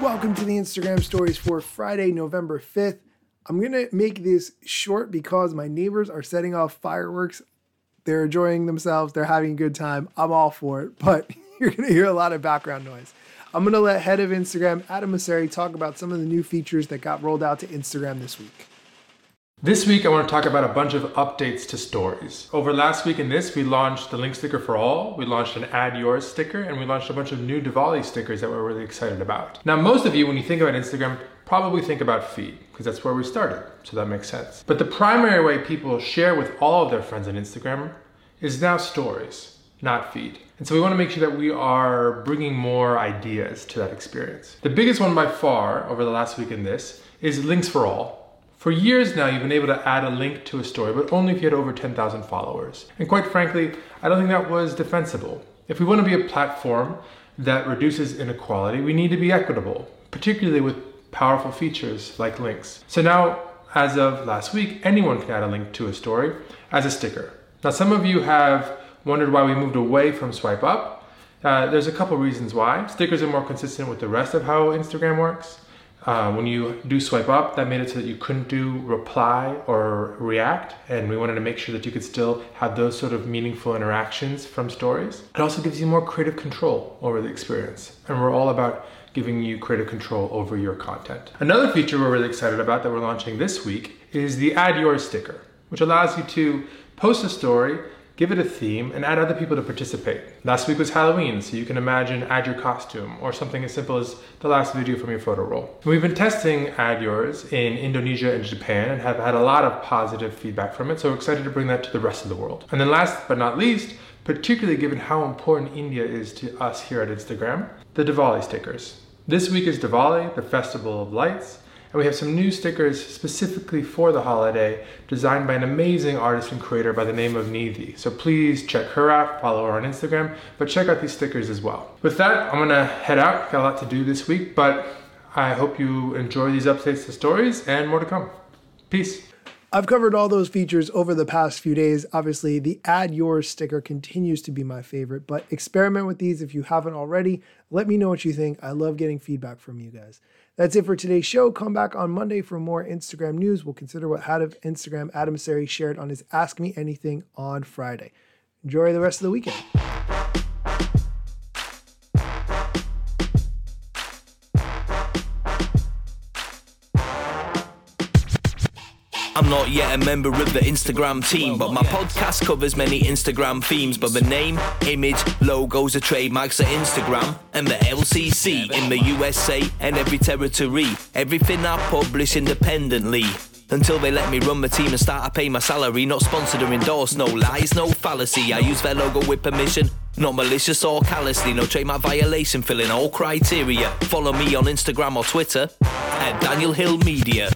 welcome to the Instagram stories for Friday, November 5th. I'm going to make this short because my neighbors are setting off fireworks. They're enjoying themselves, they're having a good time. I'm all for it, but you're going to hear a lot of background noise. I'm going to let head of Instagram, Adam Mosseri, talk about some of the new features that got rolled out to Instagram this week. This week, I want to talk about a bunch of updates to stories. Over last week in this, we launched the link sticker for all, we launched an add yours sticker, and we launched a bunch of new Diwali stickers that we're really excited about. Now, most of you, when you think about Instagram, probably think about feed, because that's where we started, so that makes sense. But the primary way people share with all of their friends on Instagram is now stories, not feed. And so we want to make sure that we are bringing more ideas to that experience. The biggest one by far over the last week in this is links for all for years now, you've been able to add a link to a story, but only if you had over 10,000 followers. And quite frankly, I don't think that was defensible. If we want to be a platform that reduces inequality, we need to be equitable, particularly with powerful features like links. So now, as of last week, anyone can add a link to a story as a sticker. Now, some of you have wondered why we moved away from swipe up. Uh, there's a couple reasons why. Stickers are more consistent with the rest of how Instagram works. Uh, when you do swipe up, that made it so that you couldn't do reply or react, and we wanted to make sure that you could still have those sort of meaningful interactions from stories. It also gives you more creative control over the experience, and we're all about giving you creative control over your content. Another feature we're really excited about that we're launching this week is the Add Yours sticker, which allows you to post a story give it a theme, and add other people to participate. Last week was Halloween, so you can imagine add your costume, or something as simple as the last video from your photo roll. We've been testing Add Yours in Indonesia and Japan and have had a lot of positive feedback from it, so we're excited to bring that to the rest of the world. And then last but not least, particularly given how important India is to us here at Instagram, the Diwali stickers. This week is Diwali, the Festival of Lights, and we have some new stickers specifically for the holiday designed by an amazing artist and creator by the name of Nidhi. So please check her out, follow her on Instagram, but check out these stickers as well. With that, I'm gonna head out. Got a lot to do this week, but I hope you enjoy these updates to stories and more to come. Peace. I've covered all those features over the past few days. Obviously, the add yours sticker continues to be my favorite, but experiment with these if you haven't already. Let me know what you think. I love getting feedback from you guys. That's it for today's show. Come back on Monday for more Instagram news. We'll consider what head of Instagram Adam Mosseri shared on his Ask Me Anything on Friday. Enjoy the rest of the weekend. I'm not yet a member of the Instagram team, but my podcast covers many Instagram themes. But the name, image, logos are trademarks of Instagram and the LCC in the USA and every territory. Everything I publish independently. Until they let me run my team and start to pay my salary. Not sponsored or endorsed, no lies, no fallacy. I use their logo with permission. Not malicious or callously, no trademark violation, filling all criteria. Follow me on Instagram or Twitter at Daniel Hill Media.